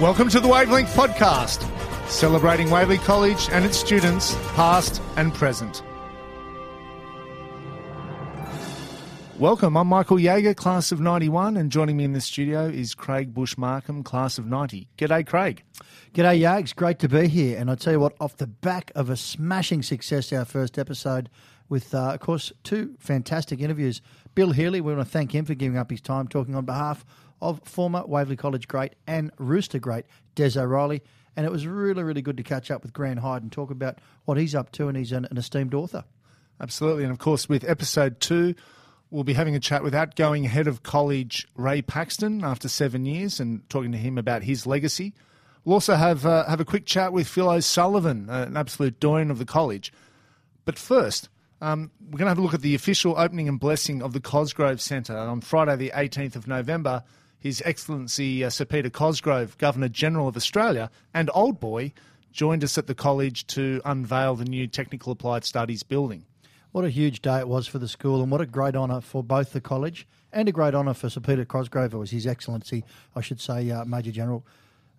Welcome to the Wavelength Podcast, celebrating Waverley College and its students, past and present. Welcome, I'm Michael Yeager, class of 91, and joining me in the studio is Craig Bush Markham, class of 90. G'day, Craig. G'day, Yags. Great to be here. And I tell you what, off the back of a smashing success, our first episode, with, uh, of course, two fantastic interviews. Bill Healy, we want to thank him for giving up his time talking on behalf of former Waverley College great and Rooster great Des O'Reilly. And it was really, really good to catch up with Grant Hyde and talk about what he's up to, and he's an, an esteemed author. Absolutely. And of course, with episode two, we'll be having a chat with outgoing head of college Ray Paxton after seven years and talking to him about his legacy. We'll also have uh, have a quick chat with Phil O'Sullivan, uh, an absolute doyen of the college. But first, um, we're going to have a look at the official opening and blessing of the Cosgrove Centre on Friday, the 18th of November. His Excellency uh, Sir Peter Cosgrove, Governor General of Australia, and Old Boy joined us at the college to unveil the new Technical Applied Studies building. What a huge day it was for the school, and what a great honour for both the college and a great honour for Sir Peter Cosgrove, was His Excellency, I should say, uh, Major General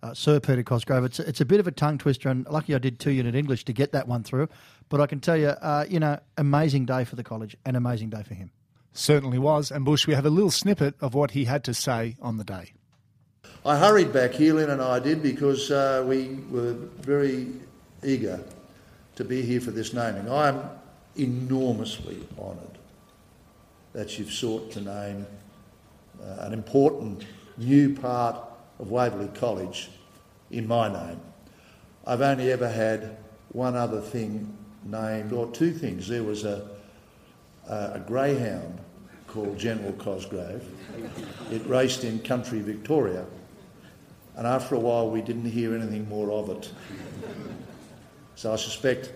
uh, Sir Peter Cosgrove. It's, it's a bit of a tongue twister, and lucky I did two unit English to get that one through. But I can tell you, uh, you know, amazing day for the college, and amazing day for him. Certainly was. And Bush, we have a little snippet of what he had to say on the day. I hurried back here, and I did, because uh, we were very eager to be here for this naming. I am enormously honoured that you've sought to name uh, an important new part of Waverley College in my name. I've only ever had one other thing named, or two things. There was a, a, a greyhound called General Cosgrove. It raced in country Victoria, and after a while we didn't hear anything more of it. So I suspect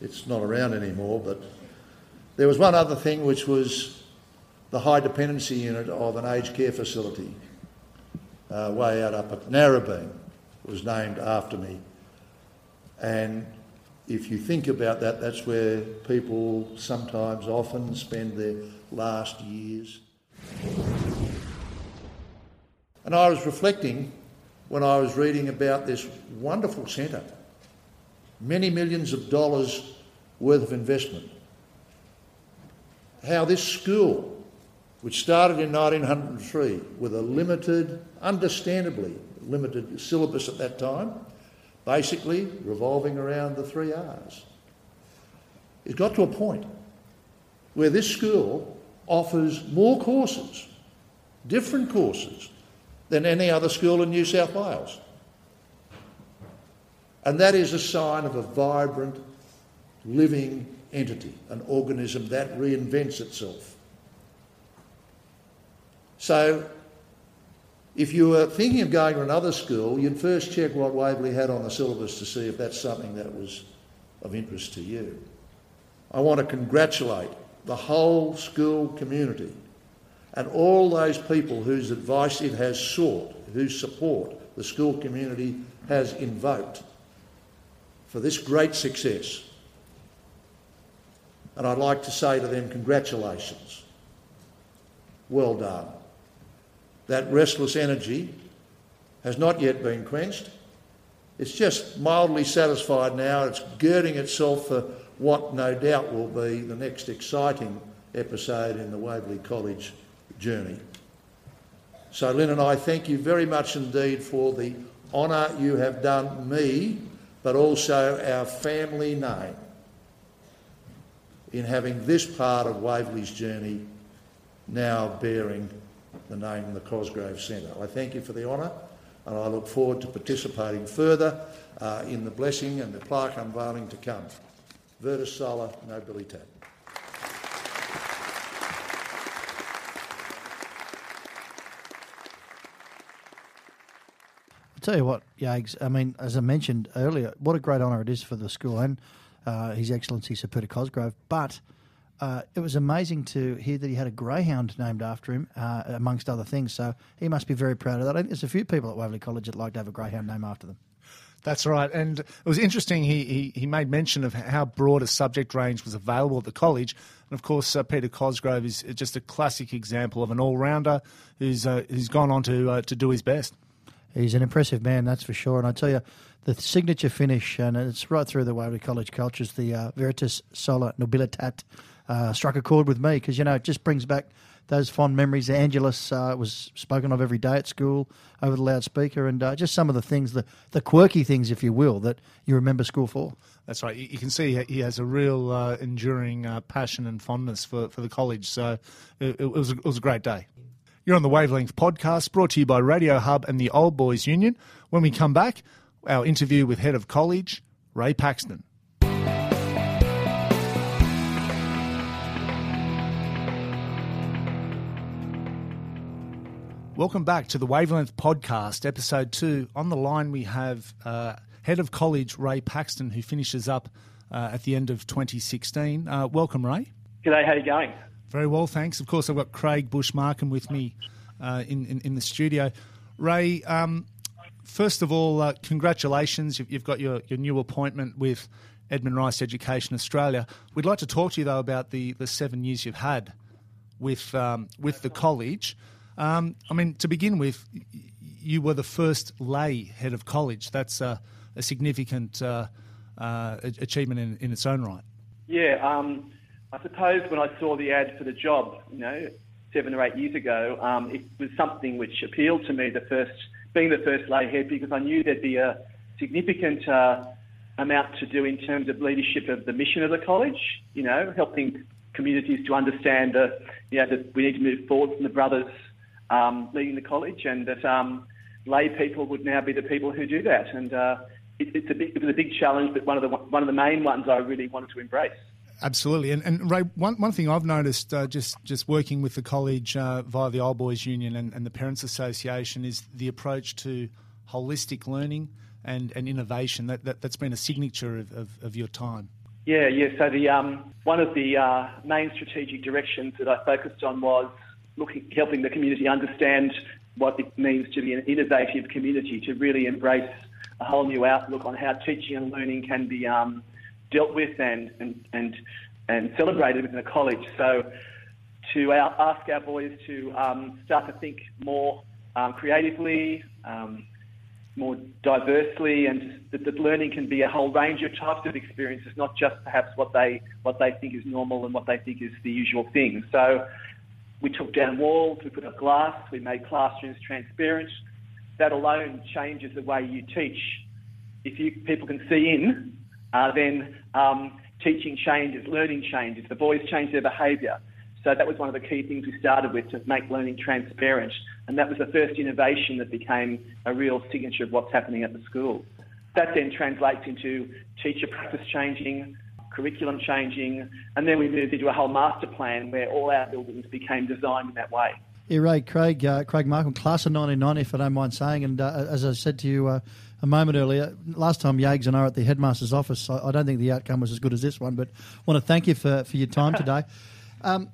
it's not around anymore, but there was one other thing which was the high dependency unit of an aged care facility uh, way out up at Narrabeen was named after me. And if you think about that, that's where people sometimes often spend their last years. And I was reflecting when I was reading about this wonderful centre, many millions of dollars worth of investment. How this school which started in 1903 with a limited, understandably limited syllabus at that time, basically revolving around the three R's. It got to a point where this school offers more courses, different courses, than any other school in New South Wales. And that is a sign of a vibrant, living entity, an organism that reinvents itself. So, if you were thinking of going to another school, you'd first check what Waverley had on the syllabus to see if that's something that was of interest to you. I want to congratulate the whole school community and all those people whose advice it has sought, whose support the school community has invoked for this great success. And I'd like to say to them, congratulations. Well done. That restless energy has not yet been quenched. It's just mildly satisfied now. It's girding itself for what no doubt will be the next exciting episode in the Waverley College journey. So, Lynn and I thank you very much indeed for the honour you have done me, but also our family name in having this part of Waverley's journey now bearing the name of the Cosgrove Centre. I thank you for the honour and I look forward to participating further uh, in the blessing and the plaque unveiling to come. Virtus Sola Nobilitat. Tell you what, Yags, I mean, as I mentioned earlier, what a great honour it is for the school and uh, His Excellency Sir Peter Cosgrove, but uh, it was amazing to hear that he had a greyhound named after him, uh, amongst other things. So he must be very proud of that. I think there's a few people at Waverley College that like to have a greyhound name after them. That's right. And it was interesting, he, he, he made mention of how broad a subject range was available at the college. And of course, uh, Peter Cosgrove is just a classic example of an all rounder who's, uh, who's gone on to, uh, to do his best. He's an impressive man, that's for sure. And I tell you, the signature finish, and it's right through the Waverley College culture, is the uh, Veritas Sola Nobilitat, uh, struck a chord with me because, you know, it just brings back those fond memories. Angelus uh, was spoken of every day at school over the loudspeaker, and uh, just some of the things, the, the quirky things, if you will, that you remember school for. That's right. You can see he has a real uh, enduring uh, passion and fondness for, for the college. So it, it, was it was a great day. You're on the Wavelength podcast brought to you by Radio Hub and the Old Boys Union. When we come back, our interview with Head of College, Ray Paxton. Welcome back to the Wavelength Podcast, episode two. On the line, we have uh, Head of College, Ray Paxton, who finishes up uh, at the end of 2016. Uh, welcome, Ray. G'day, how are you going? Very well, thanks. Of course, I've got Craig Bush-Markham with me uh, in, in, in, the studio. Ray, um, first of all, uh, congratulations. You've, you've, got your, your new appointment with Edmund Rice Education Australia. We'd like to talk to you, though, about the, the seven years you've had with, um, with the college. Um, I mean, to begin with, you were the first lay head of college. That's a, a significant uh, uh, achievement in, in, its own right. Yeah, um, I suppose when I saw the ad for the job, you know, seven or eight years ago, um, it was something which appealed to me. The first, being the first lay head, because I knew there'd be a significant uh, amount to do in terms of leadership of the mission of the college. You know, helping communities to understand that, you know, that we need to move forward from the brothers um, leading the college, and that um, lay people would now be the people who do that. And uh, it, it's a big, it was a big challenge, but one of the one of the main ones I really wanted to embrace. Absolutely, and, and Ray, one, one thing I've noticed uh, just just working with the college uh, via the Old Boys Union and, and, the Parents Association is the approach to holistic learning and, and innovation. That, that has been a signature of, of, of, your time. Yeah, yeah. So the um, one of the uh, main strategic directions that I focused on was looking, helping the community understand what it means to be an innovative community, to really embrace a whole new outlook on how teaching and learning can be um, dealt with and, and, and, and celebrated within a college. So to our, ask our boys to um, start to think more um, creatively, um, more diversely, and that, that, learning can be a whole range of types of experiences, not just perhaps what they what they think is normal and what they think is the usual thing. So we took down walls, we put up glass, we made classrooms transparent. That alone changes the way you teach. If you, people can see in, uh, then um, teaching changes, learning changes, the boys change their behaviour. So that was one of the key things we started with to make learning transparent. And that was the first innovation that became a real signature of what's happening at the school. That then translates into teacher practice changing, curriculum changing, and then we moved into a whole master plan where all our buildings became designed in that way. Yeah, Ray, Craig, uh, Craig Markham, class of 1990, if I don't mind saying. And uh, as I said to you uh, a moment earlier, last time Yags and I were at the headmaster's office, I, I, don't think the outcome was as good as this one, but I want to thank you for, for your time today. Um,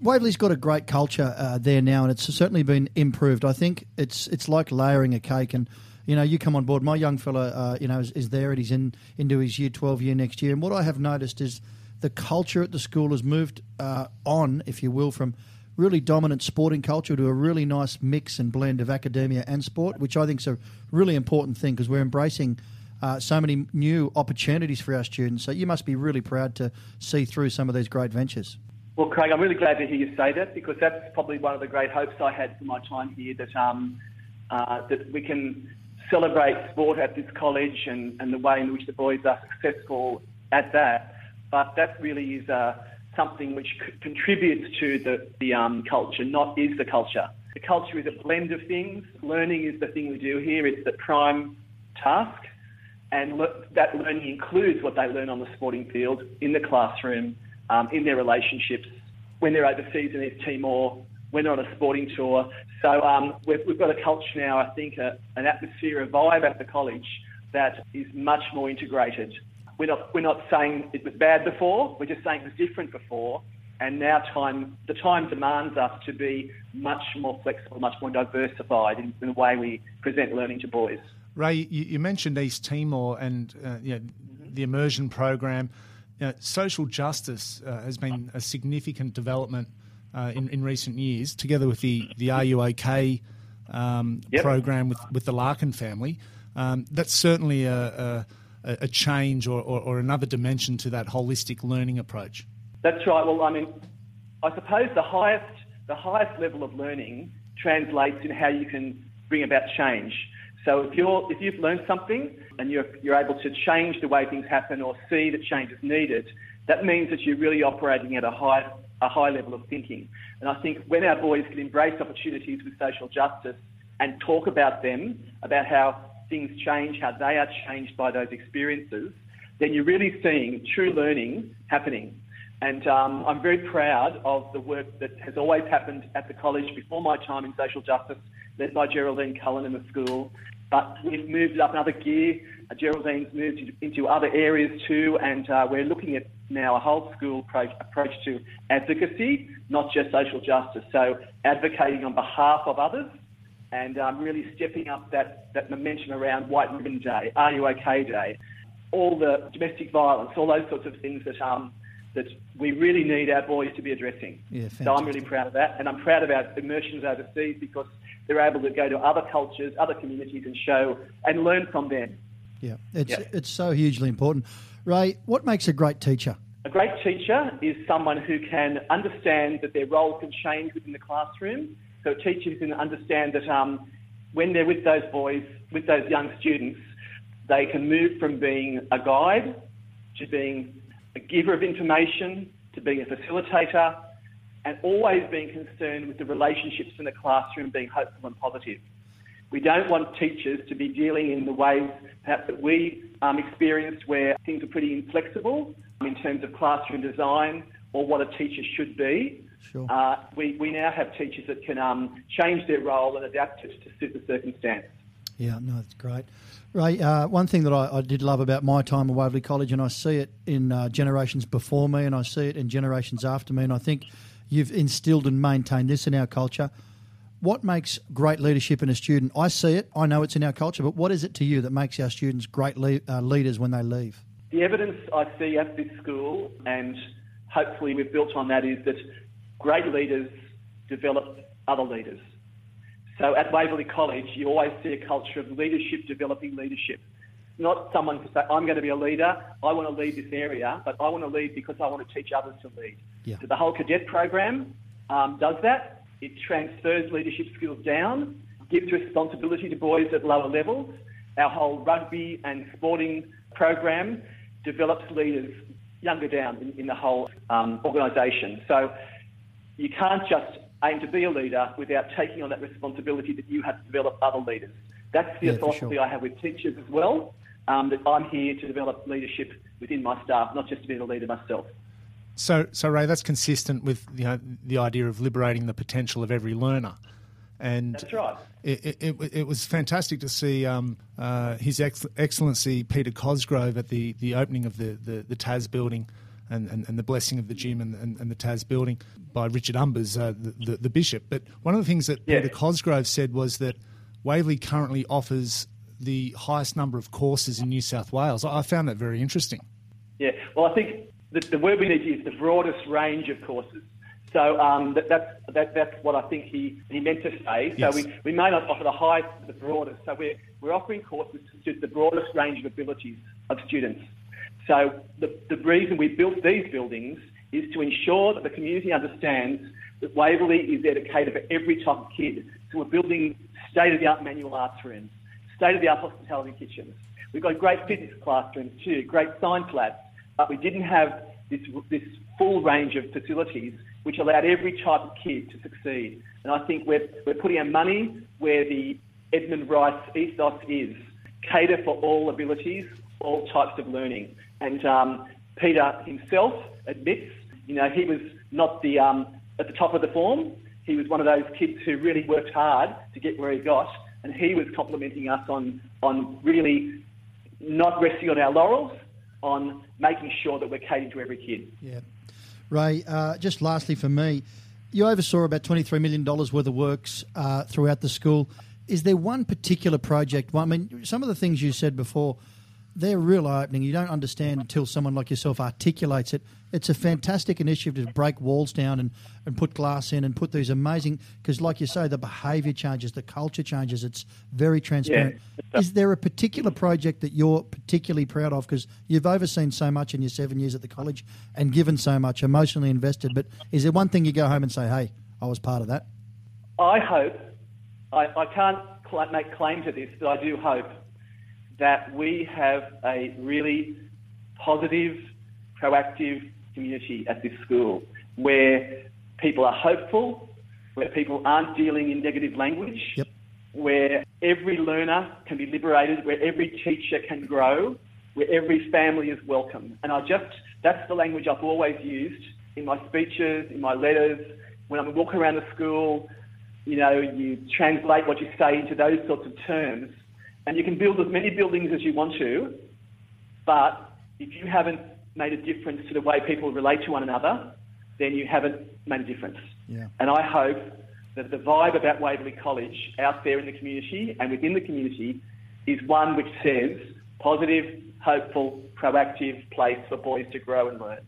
Waverley's got a great culture uh, there now, and it's certainly been improved. I think it's it's like layering a cake, and you know, you come on board. My young fella, uh, you know, is, is, there, and he's in into his year twelve year next year. And what I have noticed is the culture at the school has moved uh, on, if you will, from really dominant sporting culture to a really nice mix and blend of academia and sport, which I think is a really important thing because we're embracing. Uh, so many new opportunities for our students. So you must be really proud to see through some of these great ventures. Well, Craig, I'm really glad to hear you say that because that's probably one of the great hopes I had for my time here that um, uh, that we can celebrate sport at this college and, and the way in which the boys are successful at that. But that really is uh, something which contributes to the, the um, culture, not is the culture. The culture is a blend of things. Learning is the thing we do here. It's the prime task. And le- that learning includes what they learn on the sporting field, in the classroom, um, in their relationships, when they're overseas in East Timor, they're on a sporting tour. So um, we've, we've, got a culture now, I think, a, an atmosphere, a vibe at the college that is much more integrated. We're not, we're not saying it was bad before, we're just saying it was different before. And now time, the time demands us to be much more flexible, much more diversified in, in the way we present learning to boys. Ray, you, you mentioned East Timor and uh, you know, mm-hmm. the immersion program. You know, social justice uh, has been a significant development uh, in, in recent years, together with the, the RUOK um, Yep. program with, with the Larkin family. Um, that's certainly a, a, a change or, or, or another dimension to that holistic learning approach. That's right. Well, I mean, I suppose the highest the highest level of learning translates in how you can bring about change. So if you're if you've learned something and you're you're able to change the way things happen or see that change is needed, that means that you're really operating at a high a high level of thinking. And I think when our boys can embrace opportunities with social justice and talk about them, about how things change, how they are changed by those experiences, then you're really seeing true learning happening. And um, I'm very proud of the work that has always happened at the college before my time in social justice, led by Geraldine Cullen in the school. But we've moved up another gear. Geraldine's moved into- into other areas too, and uh, we're looking at now a whole school approach, approach to advocacy, not just social justice. So advocating on behalf of others and um, really stepping up that, that momentum around White Ribbon Day, Are You OK Day, all the domestic violence, all those sorts of things that um, that we really need our boys to be addressing. Yeah, so I'm really proud of that, and I'm proud of our immersions overseas because they're able to go to other cultures, other communities, and show and learn from them. Yeah, it's Yeah. it's so hugely important. Ray, what makes a great teacher? A great teacher is someone who can understand that their role can change within the classroom. So a teacher can understand that um, when they're with those boys, with those young students, they can move from being a guide to being a giver of information, to being a facilitator, and always being concerned with the relationships in the classroom being hopeful and positive. We don't want teachers to be dealing in the ways perhaps that we um, experienced where things are pretty inflexible in terms of classroom design or what a teacher should be. Sure. Uh, we, we now have teachers that can um, change their role and adapt it to suit the circumstance. Yeah, no, that's great. Ray, uh, one thing that I, I did love about my time at Waverley College, and I see it in uh, generations before me, and I see it in generations after me, and I think you've instilled and maintained this in our culture. What makes great leadership in a student? I see it, I know it's in our culture, but what is it to you that makes our students great le- uh, leaders when they leave? The evidence I see at this school, and hopefully we've built on that, is that great leaders develop other leaders. So at Waverley College, you always see a culture of leadership developing leadership. Not someone to say, I'm going to be a leader, I want to lead this area, but I want to lead because I want to teach others to lead. Yeah. So the whole cadet program um, does that. It transfers leadership skills down, gives responsibility to boys at lower levels. Our whole rugby and sporting program develops leaders younger down in, in the whole um, organisation. So you can't just aim to be a leader without taking on that responsibility that you have to develop other leaders. That's the Yeah, philosophy sure. I have with teachers as well, um, that I'm here to develop leadership within my staff, not just to be the leader myself. So, so Ray, that's consistent with you know the idea of liberating the potential of every learner, and That's right. It, it, it, it was fantastic to see um, uh, His Ex- Excellency Peter Cosgrove at the, the opening of the, the, the TAS building and, and, and the blessing of the gym and, and, and the TAS building by Richard Umbers, uh, the, the, the bishop. But one of the things that Yeah. Peter Cosgrove said was that Waverley currently offers the highest number of courses in New South Wales. I I found that very interesting. Yeah, well, I think the, the word we need to use the broadest range of courses. So um, that, that's, that, that's what I think he, he meant to say. So we, we may not offer the highest, but the broadest. So we're, we're offering courses to suit the broadest range of abilities of students. So the, the reason we built these buildings is to ensure that the community understands that Waverley is there to cater for every type of kid. So we're building state-of-the-art manual arts rooms, state-of-the-art hospitality kitchens. We've got great physics classrooms too, great science labs, but we didn't have this, this full range of facilities which allowed every type of kid to succeed. And I think we're, we're putting our money where the Edmund Rice ethos is, cater for all abilities, all types of learning. And um, Peter himself admits, you know, he was not the, um, at the top of the form. He was one of those kids who really worked hard to get where he got, and he was complimenting us on, on really not resting on our laurels, on making sure that we're catering to every kid. Yeah. Ray, uh, just lastly for me, you oversaw about $23 million worth of works uh, throughout the school. Is there one particular project? Well, I mean, some of the things you said before, they're real eye opening. You don't understand until someone like yourself articulates it. It's a fantastic initiative to break walls down and, and put glass in and put these amazing, because like you say, the behaviour changes, the culture changes. It's very transparent. Yeah. Is there a particular project that you're particularly proud of? Because you've overseen so much in your seven years at the college and given so much, emotionally invested. But is there one thing you go home and say, hey, I was part of that? I hope, I, I can't cl- make claim to this, but I do hope that we have a really positive, proactive community at this school where people are hopeful, where people aren't dealing in negative language, Yep. where every learner can be liberated, where every teacher can grow, where every family is welcome. And I just, that's the language I've always used in my speeches, in my letters, when I'm walking around the school, you know, you translate what you say into those sorts of terms. And you can build as many buildings as you want to, but if you haven't made a difference to the way people relate to one another, then you haven't made a difference. Yeah. And I hope that the vibe about Waverley College out there in the community and within the community is one which says positive, hopeful, proactive place for boys to grow and learn.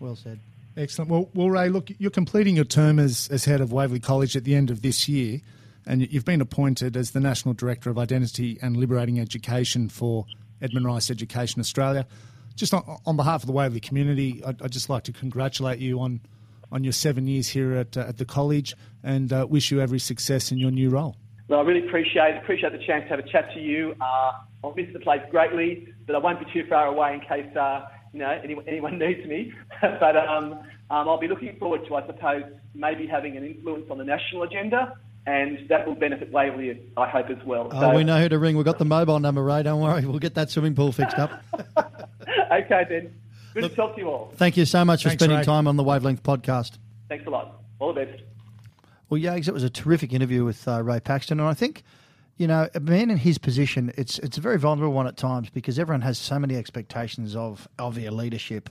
Well said. Excellent. Well, well, Ray, look, you're completing your term as, as head of Waverley College at the end of this year, and you've been appointed as the National Director of Identity and Liberating Education for Edmund Rice Education Australia. Just on, on behalf of the Waverley community, I'd, I'd just like to congratulate you on, on your seven years here at, uh, at the college and uh, wish you every success in your new role. Well, I really appreciate appreciate the chance to have a chat to you. Uh, I'll miss the place greatly, but I won't be too far away in case uh, you know anyone, anyone needs me. but um, um, I'll be looking forward to, I suppose, maybe having an influence on the national agenda, and that will benefit Waverley, I hope, as well. Oh, we know who to ring. We've got the mobile number, Ray. Don't worry. We'll get that swimming pool fixed up. okay, then. Good to talk to you all. Thank you so much for spending Ray. time on the Wavelength podcast. Thanks a lot. All the best. Well, Yags, it was a terrific interview with uh, Ray Paxton, and I think, you know, a man in his position, it's it's a very vulnerable one at times because everyone has so many expectations of of your leadership.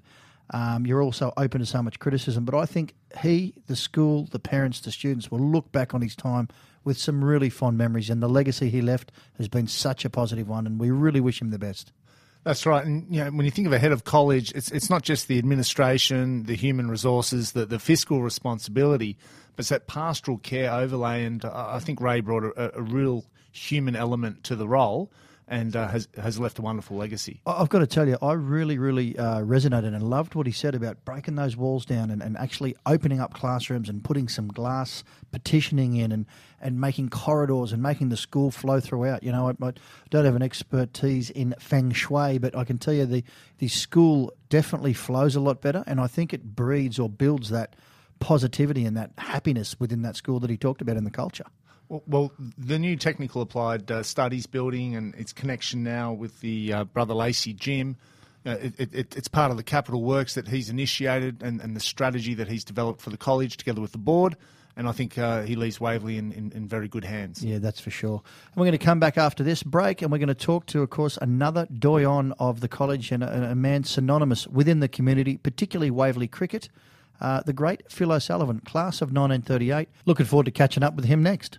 Um, you're also open to so much criticism, but I think he, the school, the parents, the students will look back on his time with some really fond memories, and the legacy he left has been such a positive one, and we really wish him the best. That's right. And you know, when you think of a head of college, it's it's not just the administration, the human resources, the, the fiscal responsibility, but it's that pastoral care overlay. And I think Ray brought a, a real human element to the role and uh, has has left a wonderful legacy. I've got to tell you, I really, really uh, resonated and loved what he said about breaking those walls down and, and actually opening up classrooms and putting some glass petitioning in and, and making corridors and making the school flow throughout. You know, I, I don't have an expertise in feng shui, but I can tell you the, the school definitely flows a lot better, and I think it breeds or builds that positivity and that happiness within that school that he talked about in the culture. Well, well the new technical applied uh, studies building and its connection now with the uh, Brother Lacey gym. Uh, it, it, it- it's part of the capital works that he's initiated and, and the strategy that he's developed for the college together with the board. And I think uh, he leaves Waverley in, in, in very good hands. Yeah, that's for sure. And we're going to come back after this break and we're going to talk to, of course, another doyen of the college and a, a man synonymous within the community, particularly Waverley cricket, uh, the great Phil O'Sullivan, class of 1938. Looking forward to catching up with him next.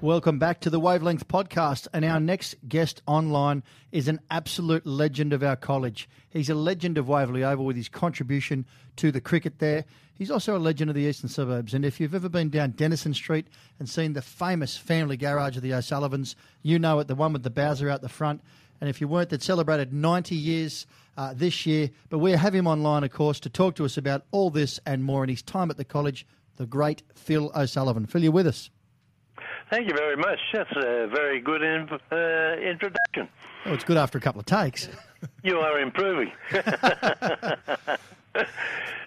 Welcome back to the Wavelength Podcast. And our next guest online is an absolute legend of our college. He's a legend of Waverley Oval with his contribution to the cricket there. He's also a legend of the eastern suburbs. And if you've ever been down Denison Street and seen the famous family garage of the O'Sullivans, you know it, the one with the Bowser out the front. And if you weren't, that celebrated 90 years uh, this year. But we have him online, of course, to talk to us about all this and more in his time at the college, the great Phil O'Sullivan. Phil, you with us? Thank you very much. That's a very good in, uh, introduction. Oh, it's good after a couple of takes. You are improving.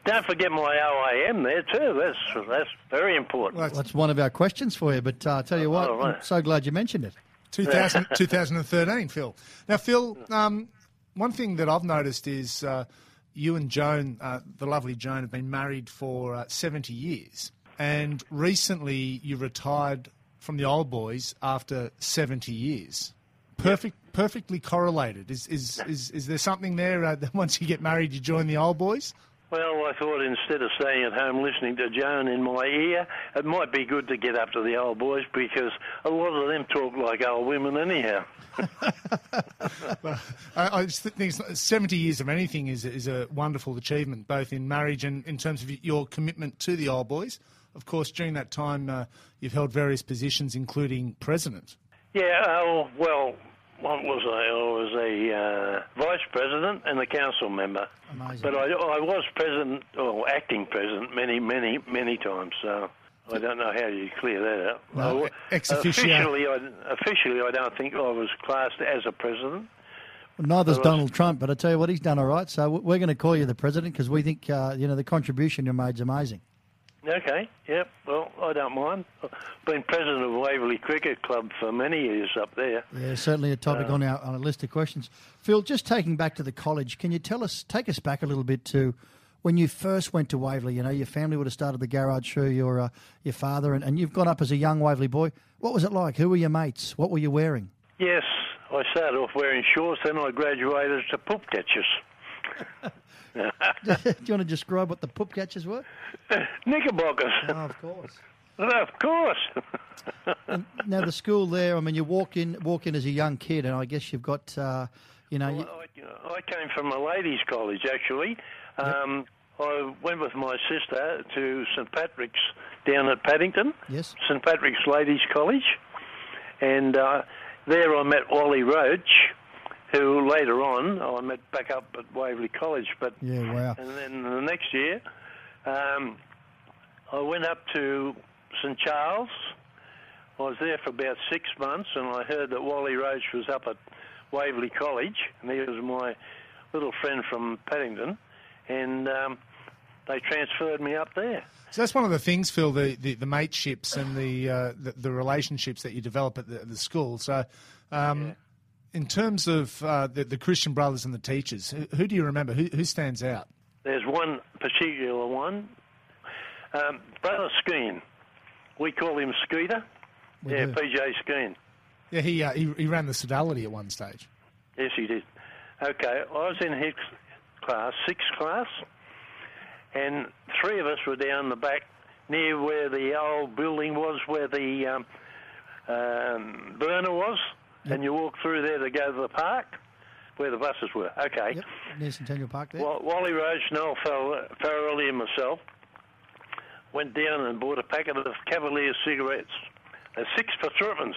Don't forget my OAM there too. That's that's very important. Well, that's That's one of our questions for you, but uh, I tell you what, Oh, right. I'm so glad you mentioned it. 2000, 2013, Phil. Now, Phil, um, one thing that I've noticed is uh, you and Joan, uh, the lovely Joan, have been married for uh, 70 years. And recently you retired from the old boys after 70 years. Perfect, perfectly correlated. Is, is, is, is there something there uh, that once you get married, you join the old boys? Well, I thought instead of staying at home listening to Joan in my ear, it might be good to get up to the old boys because a lot of them talk like old women anyhow. I, I just think 70 years of anything is, is a wonderful achievement, both in marriage and in terms of your commitment to the old boys. Of course, during that time, uh, you've held various positions, including president. Yeah, uh, well, what was I? I was a uh, vice president and a council member. Amazing. But I, I was president or acting president many, many, many times. So I don't know how you clear that up. Well, I- ex officially, I, officially, I don't think I was classed as a president. Neither's Donald Trump, but I tell you what, he's done all right. So we're going to call you the president because we think uh, you know the contribution you made's amazing. Okay, yep. Well, I don't mind. I've been president of Waverley Cricket Club for many years up there. Yeah, certainly a topic on our on a list of questions. Phil, just taking back to the college, can you tell us, take us back a little bit to when you first went to Waverley? You know, your family would have started the garage through your uh, your father, and, and you've gone up as a young Waverley boy. What was it like? Who were your mates? What were you wearing? Yes, I started off wearing shorts, then I graduated to poop catchers. Do you want to describe what the poop catchers were? Knickerbockers. Oh, of course. of course. Now the school there. I mean, you walk in walk in as a young kid, and I guess you've got uh, you know. You, I, I came from a ladies' college, actually. Um, I went with my sister to St Patrick's down at Paddington, yes. St Patrick's Ladies' College, and uh, there I met Wally Roach, who later on I met back up at Waverley College. But Yeah. Wow. and then the next year, um, I went up to St Charles. I was there for about six months, and I heard that Wally Roach was up at Waverley College, and he was my little friend from Paddington, and um, they transferred me up there. So that's one of the things, Phil, the, the, the mateships and the, uh, the the relationships that you develop at the, the school. So, um, in terms of uh, the, the Christian brothers and the teachers, who, who do you remember? Who, who stands out? There's one particular one, um, Brother Skeen. We call him Skeeter. We yeah, do. PJ Skeen. Yeah, he, uh, he he ran the Sodality at one stage. Yes, he did. Okay, I was in his class, sixth class, and three of us were down the back near where the old building was, where the um, um, burner was, and you walk through there to go to the park, where the buses were. Okay. Yep. Near Centennial Park there. Wa- Wally Roach, Noel Farrell- Farrelly, and myself went down and bought a packet of Cavalier cigarettes, uh, six for threepence.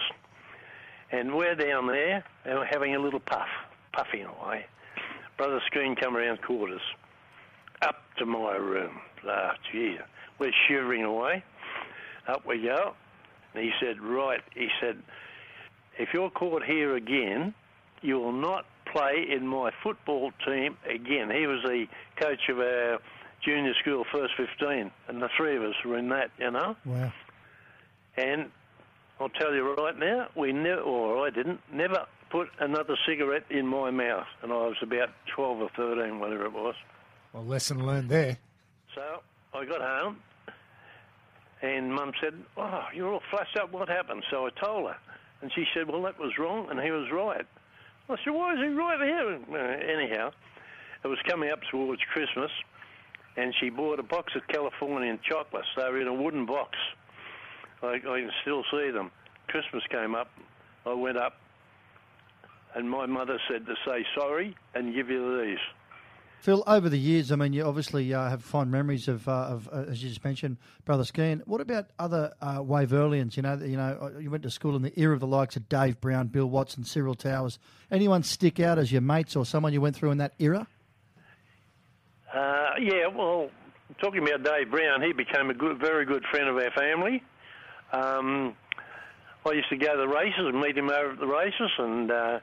And we're down there and we're having a little puff, puffing away. Brother Skeen come around quarters, up to my room. Ah, gee, we're shivering away. Up we go. And he said, right, he said, if you're caught here again, you will not play in my football team again. He was the coach of our junior school, first 15, and the three of us were in that, you know. wow. And I'll tell you right now, we never, or I didn't, never put another cigarette in my mouth. And I was about 12 or 13, whatever it was. Well, lesson learned there. So I got home, and Mum said, "Oh, you're all flushed up. What happened?" So I told her, and she said, "Well, that was wrong, and he was right." I said, "Why is he right here?" Uh, anyhow, it was coming up towards Christmas, and she bought a box of Californian chocolates. They were in a wooden box. I, I can still see them. Christmas came up. I went up, and my mother said to say sorry and give you these. Phil, over the years, I mean, you obviously uh, have fond memories of, uh, of uh, as you just mentioned, Brother Skeen. What about other uh, Waverlians? You know, you know, uh, you went to school in the era of the likes of Dave Brown, Bill Watson, Cyril Towers. Anyone stick out as your mates or someone you went through in that era? Uh, yeah, well, talking about Dave Brown, he became a good, very good friend of our family. Um, I used to go to the races and meet him over at the races, and uh,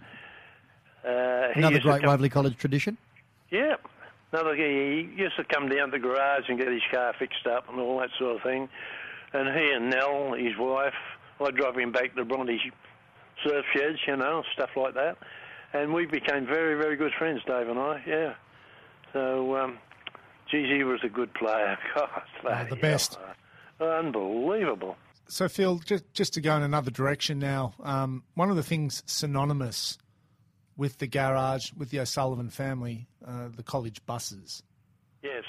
uh, he Another great come- Waverley College tradition. Yeah, another he he used to come down to the garage and get his car fixed up and all that sort of thing. And he and Nell, his wife, I drove him back to Bronte surf sheds, you know, stuff like that. And we became very, very good friends, Dave and I. Yeah. So, um, geez, he was a good player. God, bloody the best. hell. Unbelievable. So, Phil, just, just to go in another direction now, um, one of the things synonymous with the garage, with the O'Sullivan family, uh, the college buses. Yes.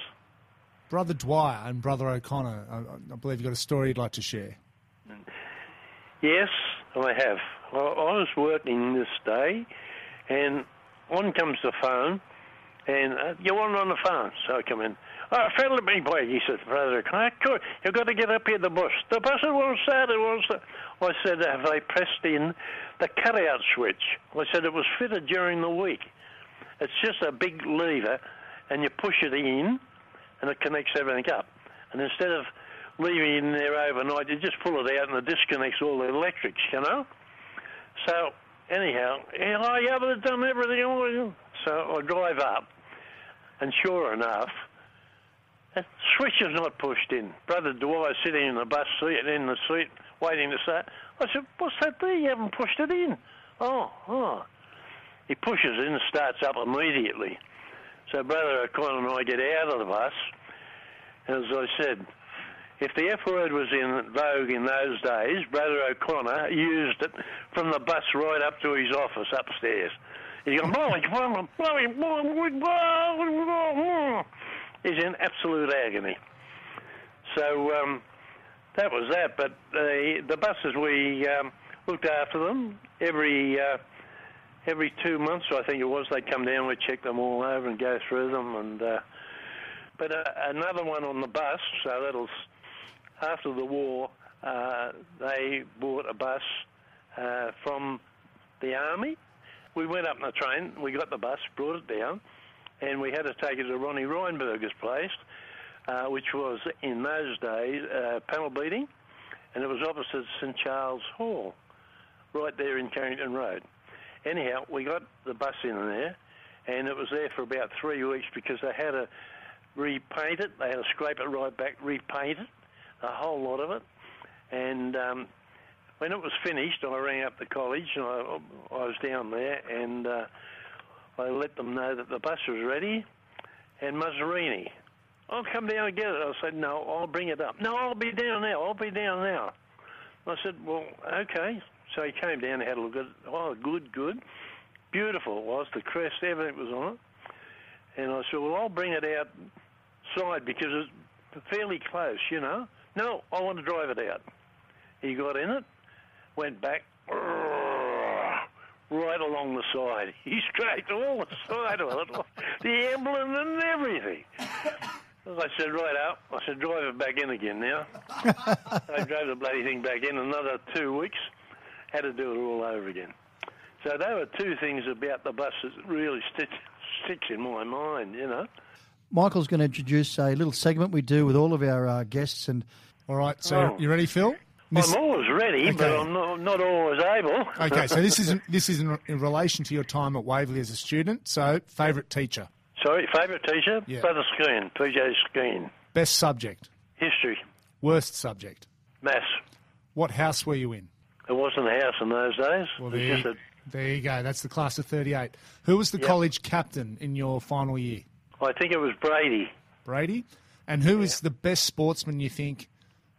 Brother Dwyer and Brother O'Connor, I, I believe you've got a story you'd like to share. Yes, I have. I, I was working this day, and on comes the phone, and uh, you want on the phone, so I come in. Uh, oh, fella me boy, he said, Brother O'Connor, "Cool, you've got to get up here the bus. The bus won't start, it won't start. I said, have they pressed in the cutout switch? I said, it was fitted during the week. It's just a big lever, and you push it in, and it connects everything up. And instead of leaving it in there overnight, you just pull it out, and it disconnects all the electrics, you know? So, anyhow, yeah, but it's done everything. So I drive up, and sure enough, the switch is not pushed in. Brother Dwyer sitting in the bus seat, in the seat, waiting to start. I said, what's that there? You haven't pushed it in. Oh, oh. He pushes it in and starts up immediately. So Brother O'Connor and I get out of the bus. As I said, if the F word was in vogue in those days, Brother O'Connor used it from the bus right up to his office upstairs. He's going, he's in absolute agony. So um, that was that. But the the buses, we um, looked after them every uh, every two months. I think it was. They'd come down, we'd check them all over and go through them. And uh, but uh, another one on the bus. So that'll after the war, uh, they bought a bus uh, from the army. We went up in the train. We got the bus, brought it down, and we had to take it to Ronnie Reinberger's place, uh, which was in those days uh, panel beating, and it was opposite St Charles Hall, right there in Carrington Road. Anyhow, we got the bus in there, and it was there for about three weeks because they had to repaint it. They had to scrape it right back, repaint it, a whole lot of it. And um, when it was finished, I rang up the college, and I, I was down there, and uh, I let them know that the bus was ready, and Mazzarini. I'll oh, come down and get it. I said, no, I'll bring it up. No, I'll be down now. I'll be down now. I said, well, okay. So he came down and had a look at it. Oh, good, good. Beautiful it was. The crest, everything was on it. And I said, well, I'll bring it outside because it's fairly close, you know. No, I want to drive it out. He got in it, went back, right along the side. He scraped all the side of it, the emblem and everything. I said, right out. I said, drive it back in again now. I drove the bloody thing back in another two weeks. Had to do it all over again. So there were two things about the bus that really stick, sticks in my mind, you know. Michael's going to introduce a little segment we do with all of our uh, guests, and All right, so Oh. you ready, Phil? Miss- I'm always ready, but I'm not, not always able. Okay, so this is in, this is in, in relation to your time at Waverley as a student. So, favourite teacher, Sorry, favourite teacher? Yeah. Brother Skeen, PJ Skeen. best subject, History, worst subject. maths. What house were you in? It wasn't a house in those days. Well, it was there, just a, there you go. That's the class of '38. Who was the Yep. college captain in your final year? I think it was Brady Brady. And who who is the best sportsman you think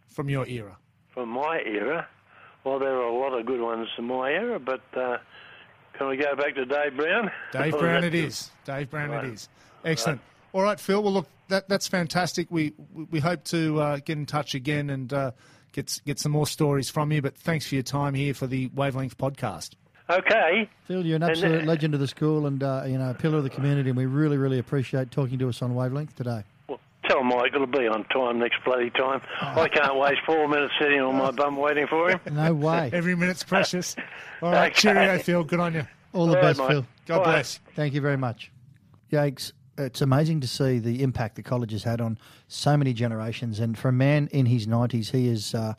from your era? from my era. Well, there are a lot of good ones in my era, but uh, can we go back to Dave Brown? Dave Brown, it is. Dave Brown, Right. it is. Excellent. All right, Phil. Well, look, that, that's fantastic. We we hope to uh, get in touch again and uh, get get some more stories from you. But thanks for your time here for the Wavelength podcast. Okay. Phil, you're an And, absolute uh, legend of the school and uh, you know a pillar of the community, and we really, really appreciate talking to us on Wavelength today. Well, tell Mike it'll be on time next bloody time. I can't waste four minutes sitting on my bum waiting for him. No way. Every minute's precious. All right, Okay. cheerio, Phil. Good on you. All the All right, best, mate. Phil. God Bye. bless. Thank you very much. Yags, it's amazing to see the impact the college has had on so many generations. And for a man in his 90s, he is. Uh,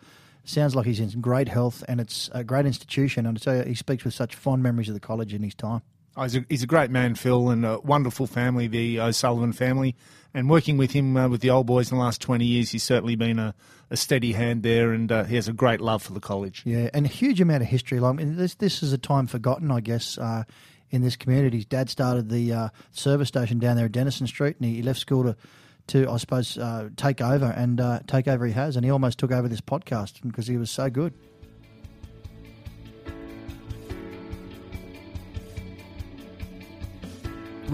Sounds like he's in great health, and it's a great institution. And I tell you, he speaks with such fond memories of the college in his time. Oh, he's, a, he's a great man, Phil, and a wonderful family, the O'Sullivan family. And working with him uh, with the old boys in the last 20 years, he's certainly been a, a steady hand there, and uh, he has a great love for the college. Yeah, and a huge amount of history. Like this, this is a time forgotten, I guess, uh, in this community. His dad started the uh, service station down there at Denison Street, and he, he left school to, to I suppose, uh, take over, and uh, take over he has, and he almost took over this podcast because he was so good.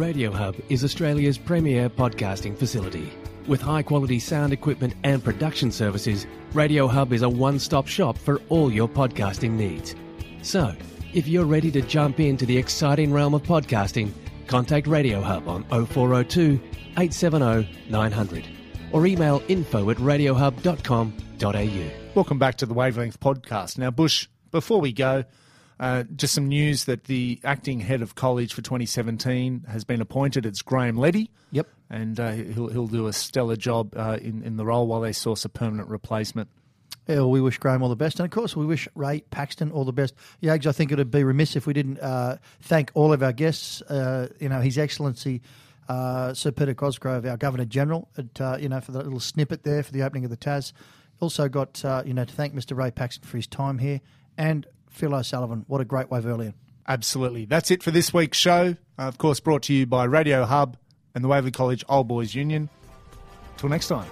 Radio Hub is Australia's premier podcasting facility. With high quality sound equipment and production services, Radio Hub is a one stop shop for all your podcasting needs. So, if you're ready to jump into the exciting realm of podcasting, contact Radio Hub on 0402 870 900 or email info at radiohub.com.au. Welcome back to the Wavelength Podcast. Now, Bush, before we go, uh, just some news that the acting head of college for 2017 has been appointed. It's Graham Leddy. Yep. And uh, he'll, he'll do a stellar job uh, in, in the role while they source a permanent replacement. Yeah, well, we wish Graham all the best. And of course, we wish Ray Paxton all the best. Yags, I think it would be remiss if we didn't uh, thank all of our guests. Uh, you know, His Excellency uh, Sir Peter Cosgrove, our Governor General, at, uh, you know, for the little snippet there for the opening of the TAS. Also got, uh, you know, to thank Mr. Ray Paxton for his time here. And Phil O'Sullivan, what a great Waverlian. Absolutely. That's it for this week's show. Uh, of course, brought to you by Radio Hub and the Waverley College Old Boys Union. Till next time.